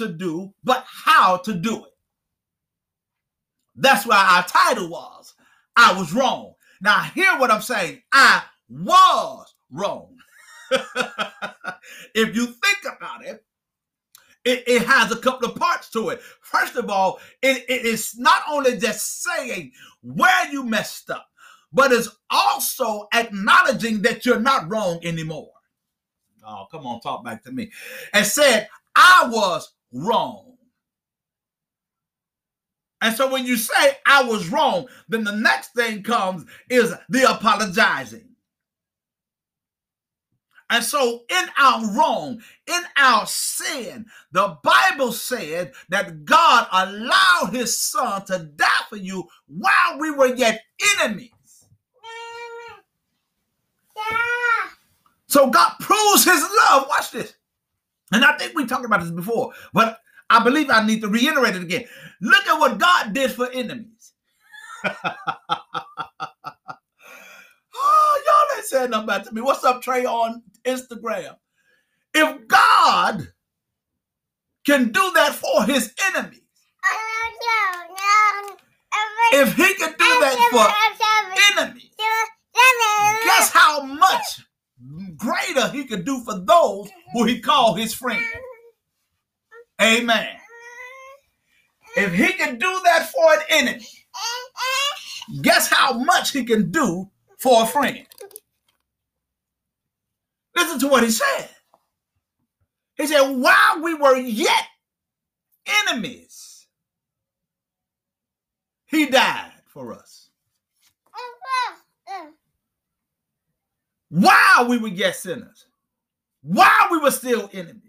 to do, but how to do it. That's why our title was I was wrong. Now, hear what I'm saying. I was wrong. if you think about it, it, it, has a couple of parts to it. First of all, it, it is not only just saying where you messed up, but it's also acknowledging that you're not wrong anymore. Oh, come on, talk back to me. And said, I was wrong. And so when you say I was wrong, then the next thing comes is the apologizing. And so, in our wrong, in our sin, the Bible said that God allowed his son to die for you while we were yet enemies. Yeah. So, God proves his love. Watch this. And I think we talked about this before, but I believe I need to reiterate it again. Look at what God did for enemies. oh, y'all ain't saying nothing about to me. What's up, Trey, on Instagram? If God can do that for his enemies, if he can do that for enemies, guess how much greater he could do for those who he called his friend. Amen. If he can do that for an enemy, guess how much he can do for a friend? Listen to what he said. He said, while we were yet enemies, he died for us. While we were yet sinners, while we were still enemies.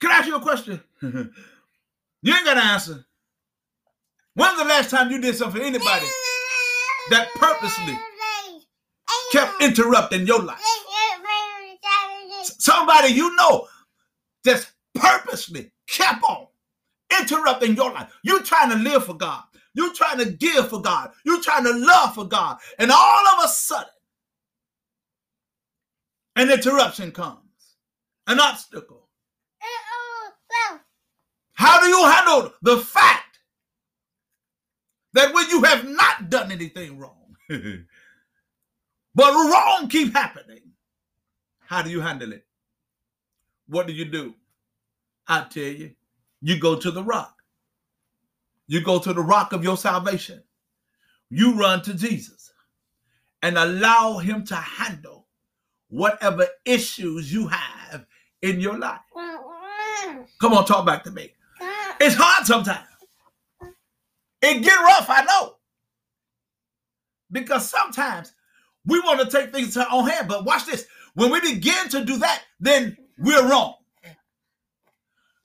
Can I ask you a question? you ain't got to answer. When's the last time you did something for anybody that purposely kept interrupting your life? Somebody you know just purposely kept on interrupting your life. You trying to live for God. You trying to give for God. You trying to love for God. And all of a sudden, an interruption comes, an obstacle how do you handle the fact that when you have not done anything wrong, but wrong keep happening? How do you handle it? What do you do? I tell you, you go to the rock. You go to the rock of your salvation. You run to Jesus and allow him to handle whatever issues you have in your life. Come on, talk back to me. It's hard sometimes. It get rough, I know. Because sometimes we want to take things to our own hand. But watch this. When we begin to do that, then we're wrong.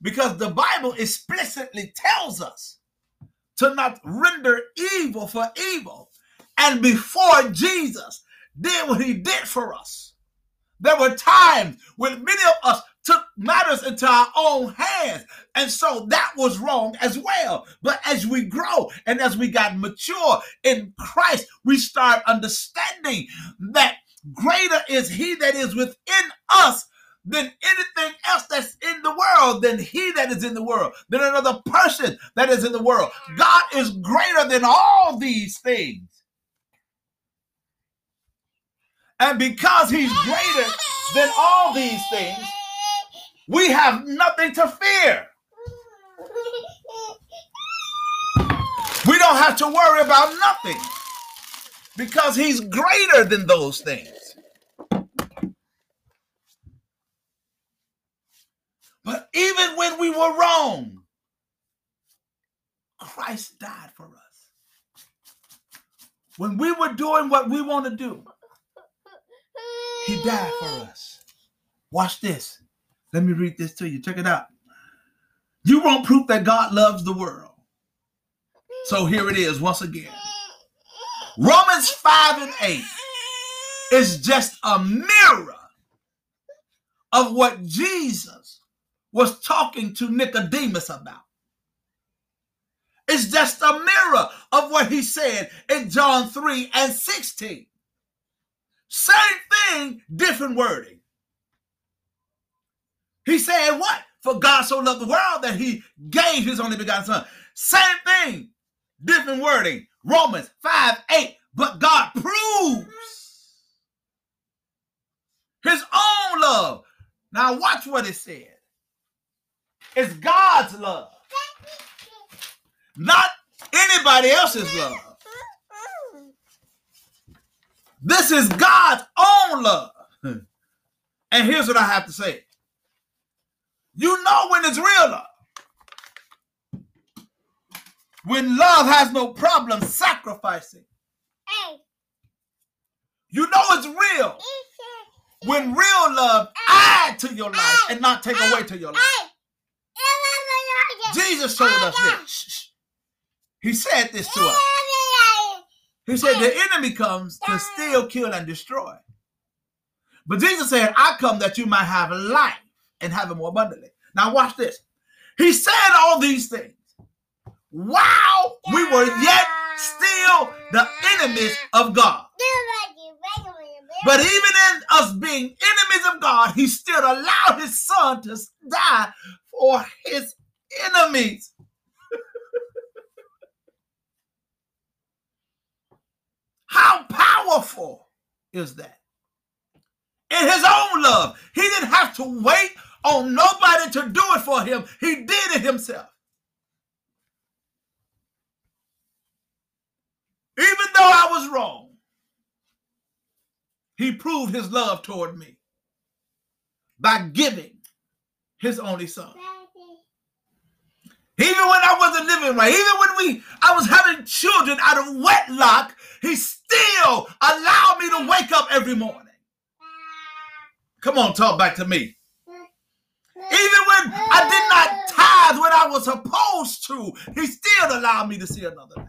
Because the Bible explicitly tells us to not render evil for evil. And before Jesus did what he did for us, there were times when many of us took matters into our own hands. And so that was wrong as well. But as we grow and as we got mature in Christ, we start understanding that greater is He that is within us than anything else that's in the world, than he that is in the world, than another person that is in the world. God is greater than all these things. And because he's greater than all these things, we have nothing to fear. We don't have to worry about nothing because he's greater than those things. But even when we were wrong, Christ died for us. When we were doing what we want to do, he died for us. Watch this. Let me read this to you. Check it out. You want proof that God loves the world. So here it is once again. Romans 5 and 8 is just a mirror of what Jesus was talking to Nicodemus about. It's just a mirror of what he said in John 3 and 16. Same thing, different wording. He said, What? For God so loved the world that he gave his only begotten son. Same thing, different wording. Romans 5 8. But God proves his own love. Now, watch what it said. It's God's love, not anybody else's love. This is God's own love. And here's what I have to say you know when it's real love. When love has no problem sacrificing. You know it's real. When real love add to your life and not take away to your life. Jesus showed us this. He said this to us. He said the enemy comes to steal, kill, and destroy. But Jesus said, I come that you might have life and have it more abundantly. Now, watch this. He said all these things while we were yet still the enemies of God. But even in us being enemies of God, he still allowed his son to die for his enemies. How powerful is that? In his own love, he didn't have to wait on nobody to do it for him, he did it himself. Even though I was wrong, he proved his love toward me by giving his only son. Even when I wasn't living right, even when we I was having children out of wedlock, he still allowed me to wake up every morning. Come on, talk back to me. Even when I did not tithe when I was supposed to, he still allowed me to see another day.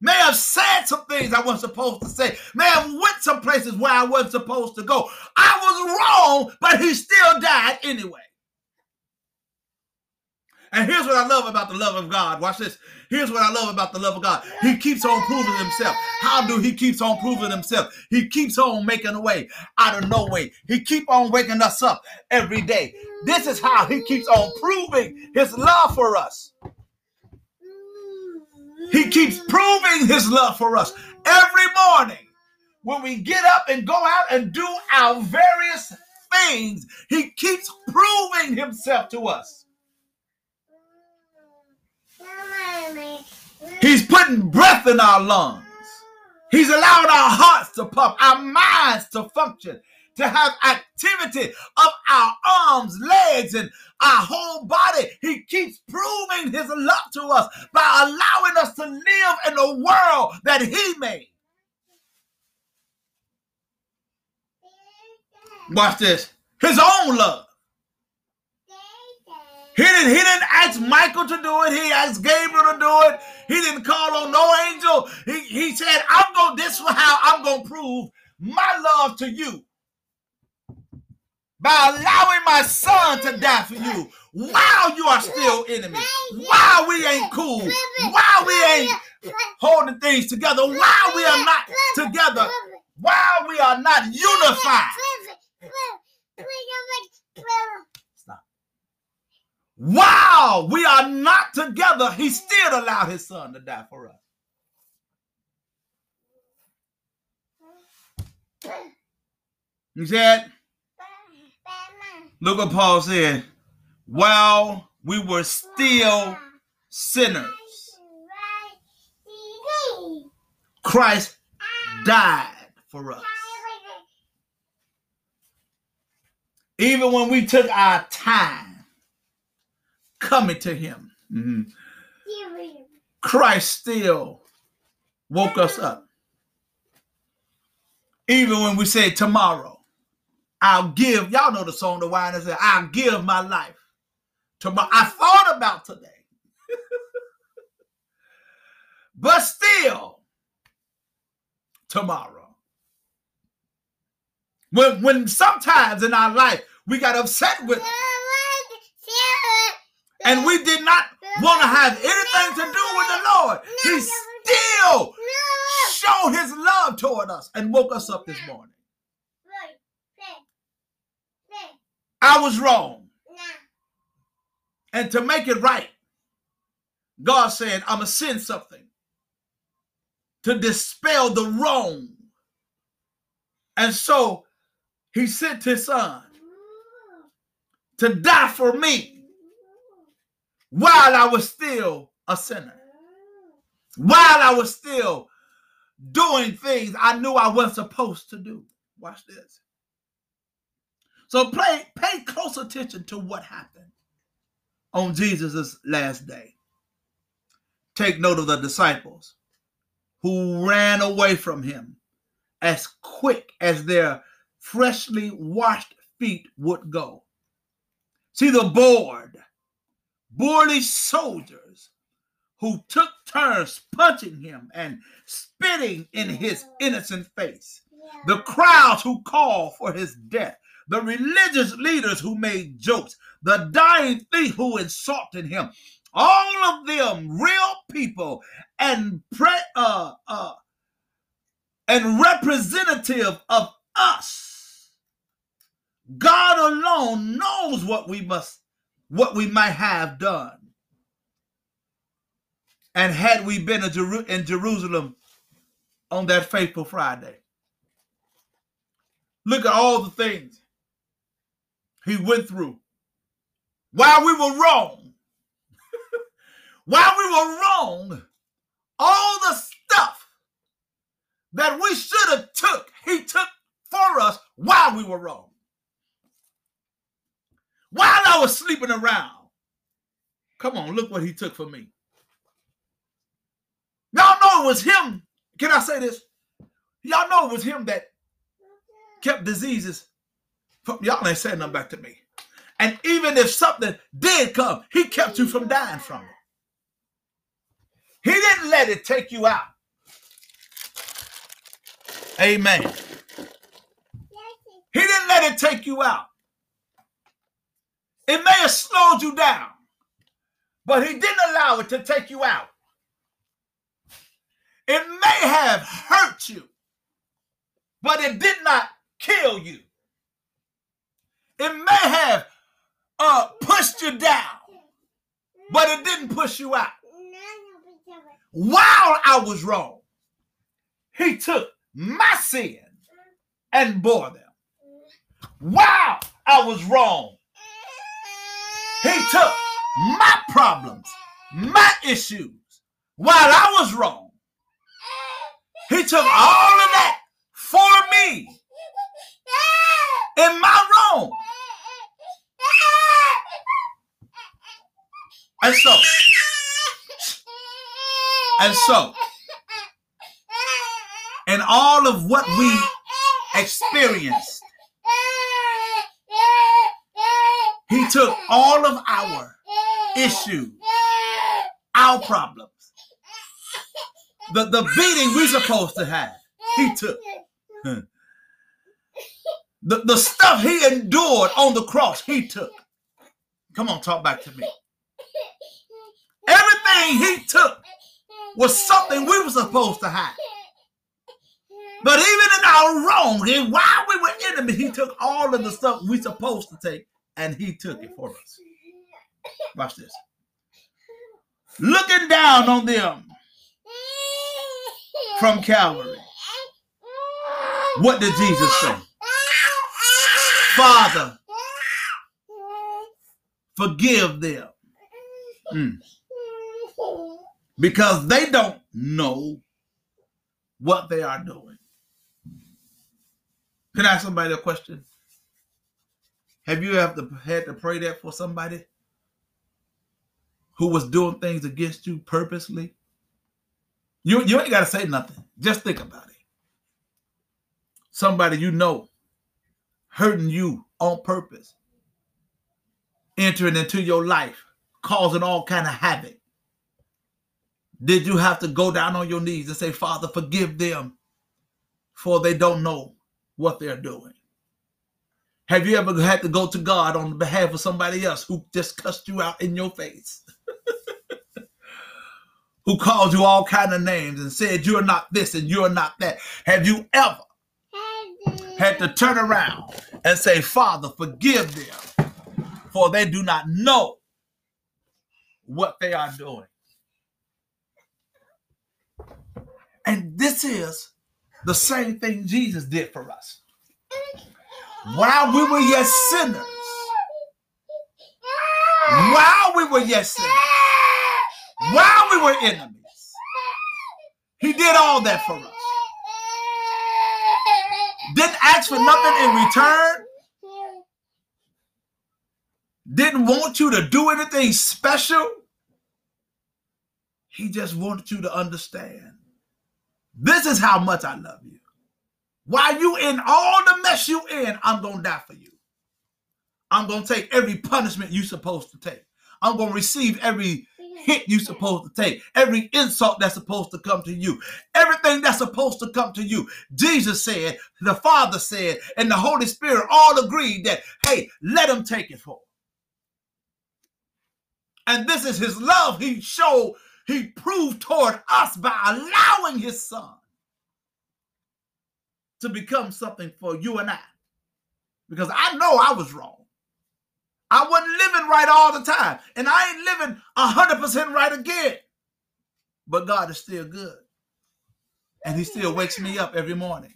May have said some things I wasn't supposed to say. May have went some places where I wasn't supposed to go. I was wrong, but he still died anyway. And here's what I love about the love of God. Watch this. Here's what I love about the love of God. He keeps on proving himself. How do he keeps on proving himself? He keeps on making a way out of no way. He keep on waking us up every day. This is how he keeps on proving his love for us. He keeps proving his love for us every morning. When we get up and go out and do our various things, he keeps proving himself to us. He's putting breath in our lungs. He's allowing our hearts to pump, our minds to function, to have activity of our arms, legs, and our whole body. He keeps proving his love to us by allowing us to live in the world that he made. Watch this. His own love. He didn't, he didn't ask Michael to do it. He asked Gabriel to do it. He didn't call on no angel. He, he said, I'm going, this is how I'm going to prove my love to you. By allowing my son to die for you while you are still enemies, while we ain't cool, while we ain't holding things together, while we are not together, while we are not unified. Wow, we are not together. He still allowed his son to die for us. He said, look what Paul said, while we were still sinners, Christ died for us. Even when we took our time coming to him. Mm-hmm. Christ still woke us up. Even when we say tomorrow, I'll give, y'all know the song the Winans said, I'll give my life. Tomorrow. I thought about today. but still, tomorrow. When when sometimes in our life we got upset with and we did not want to have anything to do with the Lord. He still showed his love toward us and woke us up this morning. I was wrong. And to make it right, God said, I'm going to send something to dispel the wrong. And so he sent his son to die for me while I was still a sinner, while I was still doing things I knew I wasn't supposed to do. Watch this. So pay, pay close attention to what happened on Jesus' last day. Take note of the disciples who ran away from him as quick as their freshly washed feet would go. See the bored, burly soldiers who took turns punching him and spitting in his innocent face. The crowds who called for his death. The religious leaders who made jokes, the dying thief who insulted him, all of them real people and pre, uh, uh, and representative of us. God alone knows what we must, what we might have done. And had we been in Jerusalem on that faithful Friday, look at all the things he went through while we were wrong. while we were wrong, all the stuff that we should have took, he took for us while we were wrong. While I was sleeping around. Come on, look what he took for me. Y'all know it was him. Can I say this? Y'all know it was him that kept diseases from Y'all ain't saying nothing back to me. And even if something did come, he kept you from dying from it. He didn't let it take you out. Amen. He didn't let it take you out. It may have slowed you down, but he didn't allow it to take you out. It may have hurt you, but it did not kill you. It may have uh, pushed you down, but it didn't push you out. While I was wrong, he took my sin and bore them. While I was wrong, he took my problems, my issues. While I was wrong, he took all of that for me in my wrong. And so, and so, and all of what we experienced, he took all of our issues, our problems, the, the beating we're supposed to have, he took. The, the stuff he endured on the cross, he took. Come on, talk back to me. Everything he took was something we were supposed to have. But even in our wrong, and while we were enemies, he took all of the stuff we supposed to take and he took it for us. Watch this. Looking down on them from Calvary. What did Jesus say? Father, forgive them. Mm. Because they don't know what they are doing. Can I ask somebody a question? Have you ever had to pray that for somebody who was doing things against you purposely? You, you ain't got to say nothing. Just think about it. Somebody you know hurting you on purpose, entering into your life, causing all kind of havoc. Did you have to go down on your knees and say, Father, forgive them, for they don't know what they're doing? Have you ever had to go to God on behalf of somebody else who just cussed you out in your face? who called you all kind of names and said you're not this and you're not that? Have you ever had to turn around and say, Father, forgive them, for they do not know what they are doing. And this is the same thing Jesus did for us. While we were yet sinners, while we were yet sinners, while we were enemies, he did all that for us. Didn't ask for nothing in return. Didn't want you to do anything special. He just wanted you to understand. This is how much I love you. While you in all the mess you in, I'm gonna die for you. I'm gonna take every punishment you supposed to take. I'm gonna receive every hit you supposed to take, every insult that's supposed to come to you, everything that's supposed to come to you. Jesus said, the Father said, and the Holy Spirit all agreed that, hey, let him take it for. And this is his love he showed, he proved toward us by allowing his son to become something for you and I. Because I know I was wrong. I wasn't living right all the time. And I ain't living 100% right again. But God is still good. And He still wakes me up every morning.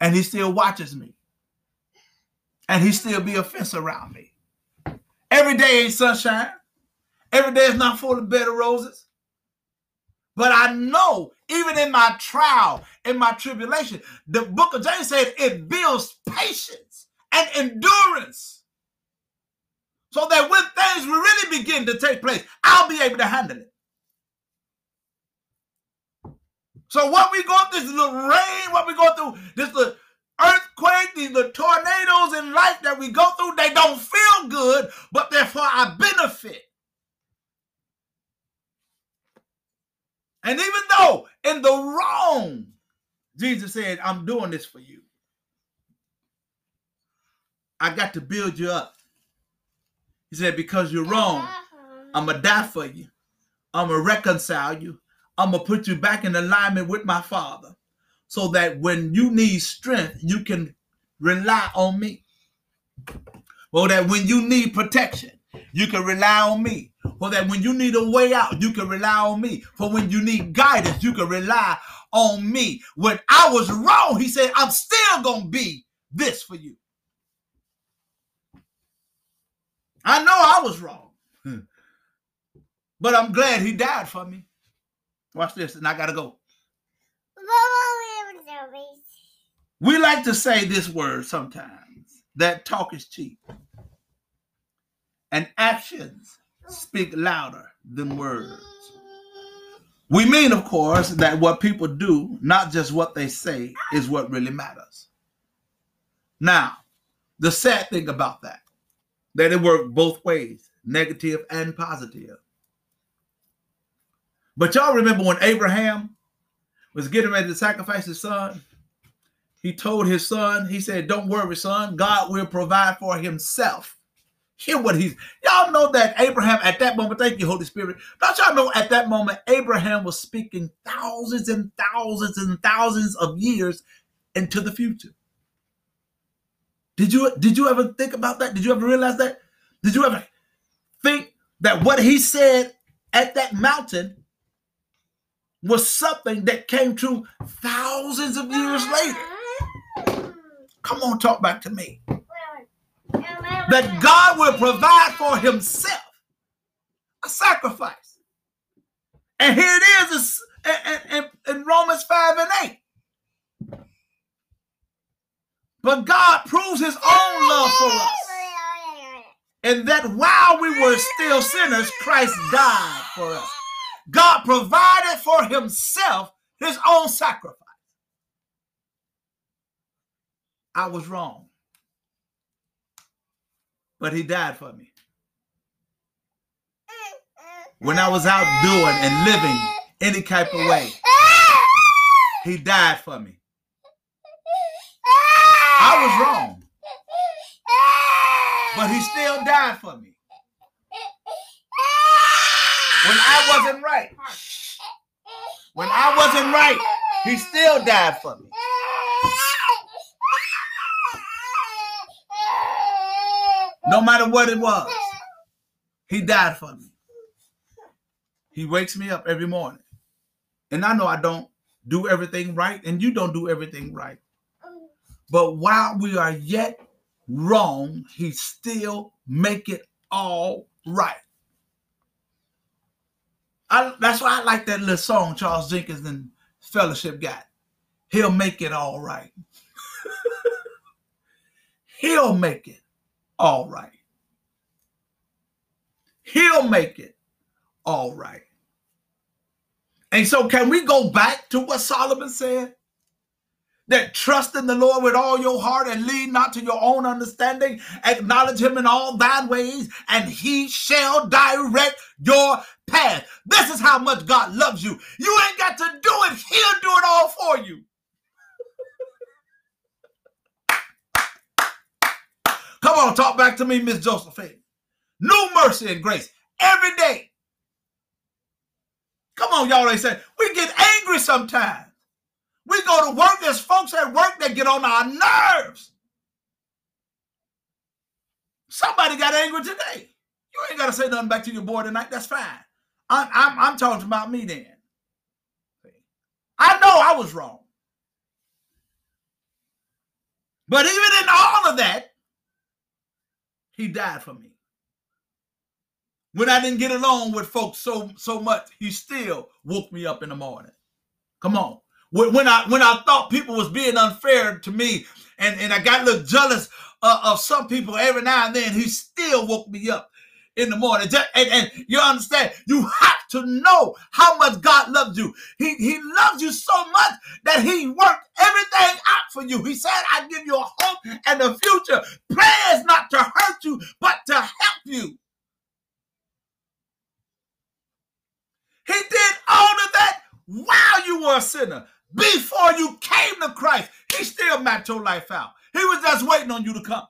And He still watches me. And He still be a fence around me. Every day ain't sunshine. Every day is not full of bed of roses. But I know, even in my trial, in my tribulation, the book of James said it builds patience and endurance so that when things really begin to take place, I'll be able to handle it. So what we go through, this little rain, what we go through, this little earthquake, these little tornadoes in life that we go through, they don't feel good, but they're for our benefit. And even in the wrong, Jesus said, I'm doing this for you. I got to build you up. He said, Because you're wrong, I'm going to die for you. I'm going to reconcile you. I'm going to put you back in alignment with my Father so that when you need strength, you can rely on me. Or that when you need protection, you can rely on me. For that when you need a way out, you can rely on me. For when you need guidance, you can rely on me. When I was wrong, he said, I'm still going to be this for you. I know I was wrong. But I'm glad he died for me. Watch this, and I gotta go. We like to say this word sometimes that talk is cheap. And actions speak louder than words. We mean, of course, that what people do, not just what they say, is what really matters. Now, the sad thing about that that it worked both ways, negative and positive. But y'all remember when Abraham was getting ready to sacrifice his son? He told his son, he said, Don't worry, son, God will provide for himself. Hear what he's y'all know that Abraham at that moment, thank you, Holy Spirit. Don't y'all know at that moment, Abraham was speaking thousands and thousands and thousands of years into the future. Did you did you ever think about that? Did you ever realize that? Did you ever think that what he said at that mountain was something that came true thousands of years later? Come on, talk back to me. That God will provide for himself a sacrifice. And here it is in, Romans 5 and 8. But God proves his own love for us. And that while we were still sinners, Christ died for us. God provided for himself his own sacrifice. I was wrong. But he died for me. When I was out doing and living any type of way, he died for me. I was wrong. But he still died for me. When I wasn't right. When I wasn't right, he still died for me. No matter what it was, he died for me. He wakes me up every morning. And I know I don't do everything right, and you don't do everything right. But while we are yet wrong, he still make it all right. I, that's why I like that little song Charles Jenkins and Fellowship got. He'll make it all right. He'll make it all right. He'll make it all right. And so, can we go back to what Solomon said? That trust in the Lord with all your heart and lean not to your own understanding. Acknowledge him in all thine ways, and he shall direct your path. This is how much God loves you. You ain't got to do it, he'll do it all for you. Come on, talk back to me, Miss Josephine. New mercy and grace every day. Come on, y'all. They say we get angry sometimes. We go to work. There's folks at work that get on our nerves. Somebody got angry today. You ain't got to say nothing back to your boy tonight. That's fine. I'm, I'm, I'm talking about me then. I know I was wrong. But even in all of that, he died for me. When I didn't get along with folks so so much, he still woke me up in the morning. Come on. When, I when I thought people was being unfair to me, and, and I got a little jealous uh, of some people every now and then, he still woke me up in the morning. And, and, you understand, you have to know how much God loves you. He, he loves you so much that he worked everything out for you. He said, I give you a hope and a future. Plans not to hurt you, but to help you. He did all of that while you were a sinner. Before you came to Christ, he still mapped your life out. He was just waiting on you to come.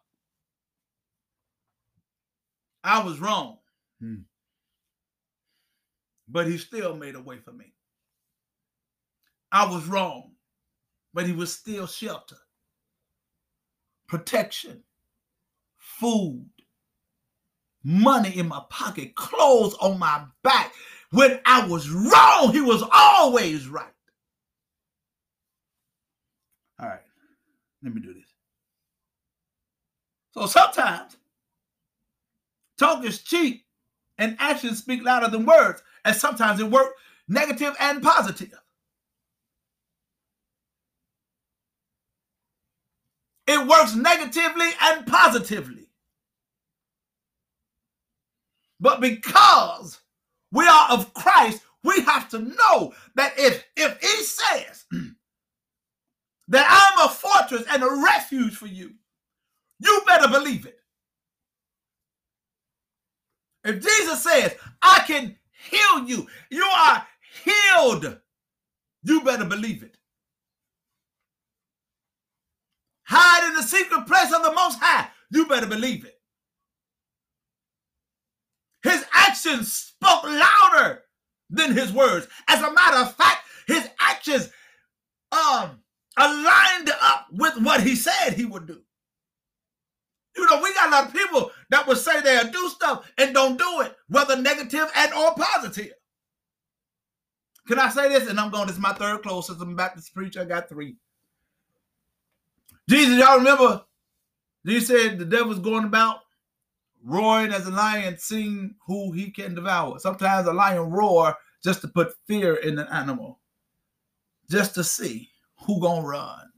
I was wrong. Hmm. But he still made a way for me. I was wrong, but he was still shelter, protection, food, money in my pocket, clothes on my back. When I was wrong, he was always right. All right, let me do this. So sometimes talk is cheap and actions speak louder than words, and sometimes it works negative and positive. It works negatively and positively. But because we are of Christ, we have to know that if if he says that I'm a fortress and a refuge for you, you better believe it. If Jesus says, I can heal you, you are healed, you better believe it. Hide in the secret place of the Most High, you better believe it. His actions spoke louder than his words. As a matter of fact, his actions um, aligned up with what he said he would do. You know, we got a lot of people that would say they'll do stuff and don't do it, whether negative and or positive. Can I say this? And I'm going, this is my third closest. I'm about to preach. I got three. Jesus, y'all remember? Jesus said the devil's going about roaring as a lion, seeing who he can devour. Sometimes a lion roar just to put fear in an animal, just to see who gonna run,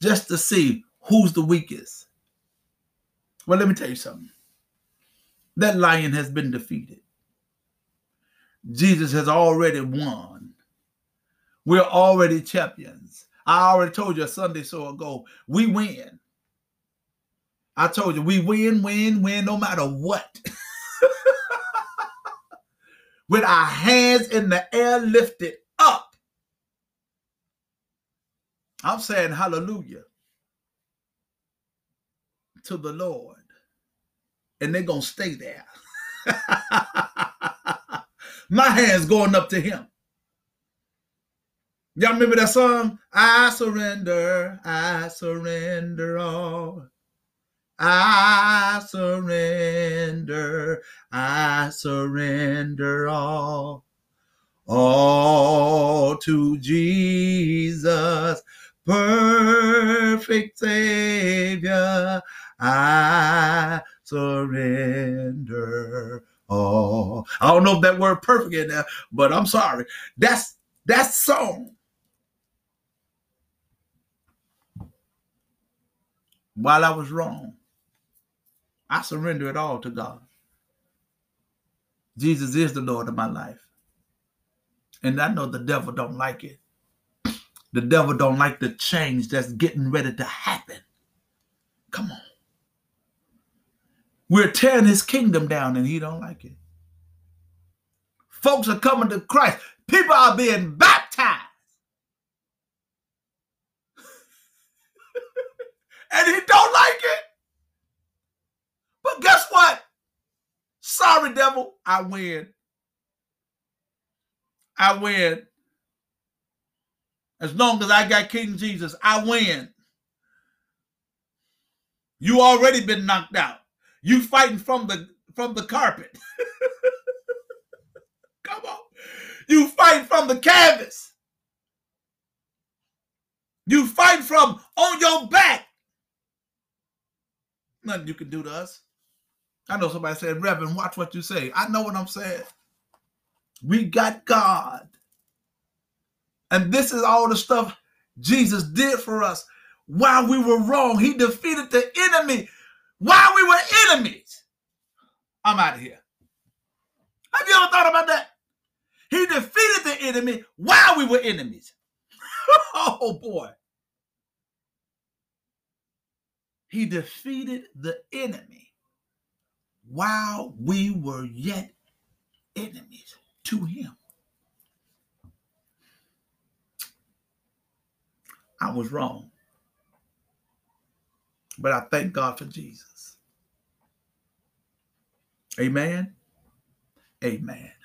just to see who's the weakest. Well, let me tell you something. That lion has been defeated. Jesus has already won. We're already champions. I already told you a Sunday so ago, we win. I told you, we win, win, win, no matter what. With our hands in the air lifted up. I'm saying hallelujah to the Lord. And they're going to stay there. My hands going up to him. Y'all remember that song? I surrender, I surrender all. I surrender. I surrender all, all to Jesus, perfect Savior. I surrender all. I don't know if that word perfect in there, but I'm sorry. That's that song. While I was wrong, I surrender it all to God. Jesus is the Lord of my life. And I know the devil don't like it. The devil don't like the change that's getting ready to happen. Come on. We're tearing his kingdom down and he don't like it. Folks are coming to Christ. People are being baptized. and he don't like it. But guess what? Sorry, devil, I win. I win. As long as I got King Jesus, I win. You already been knocked out. You fighting from the from the carpet. Come on. You fight from the canvas. You fight from on your back. Nothing you can do to us. I know somebody said, Reverend, watch what you say. I know what I'm saying. We got God. And this is all the stuff Jesus did for us while we were wrong. He defeated the enemy while we were enemies. I'm out of here. Have you ever thought about that? He defeated the enemy while we were enemies. oh boy. He defeated the enemy while we were yet enemies to him. I was wrong. But I thank God for Jesus. Amen. Amen.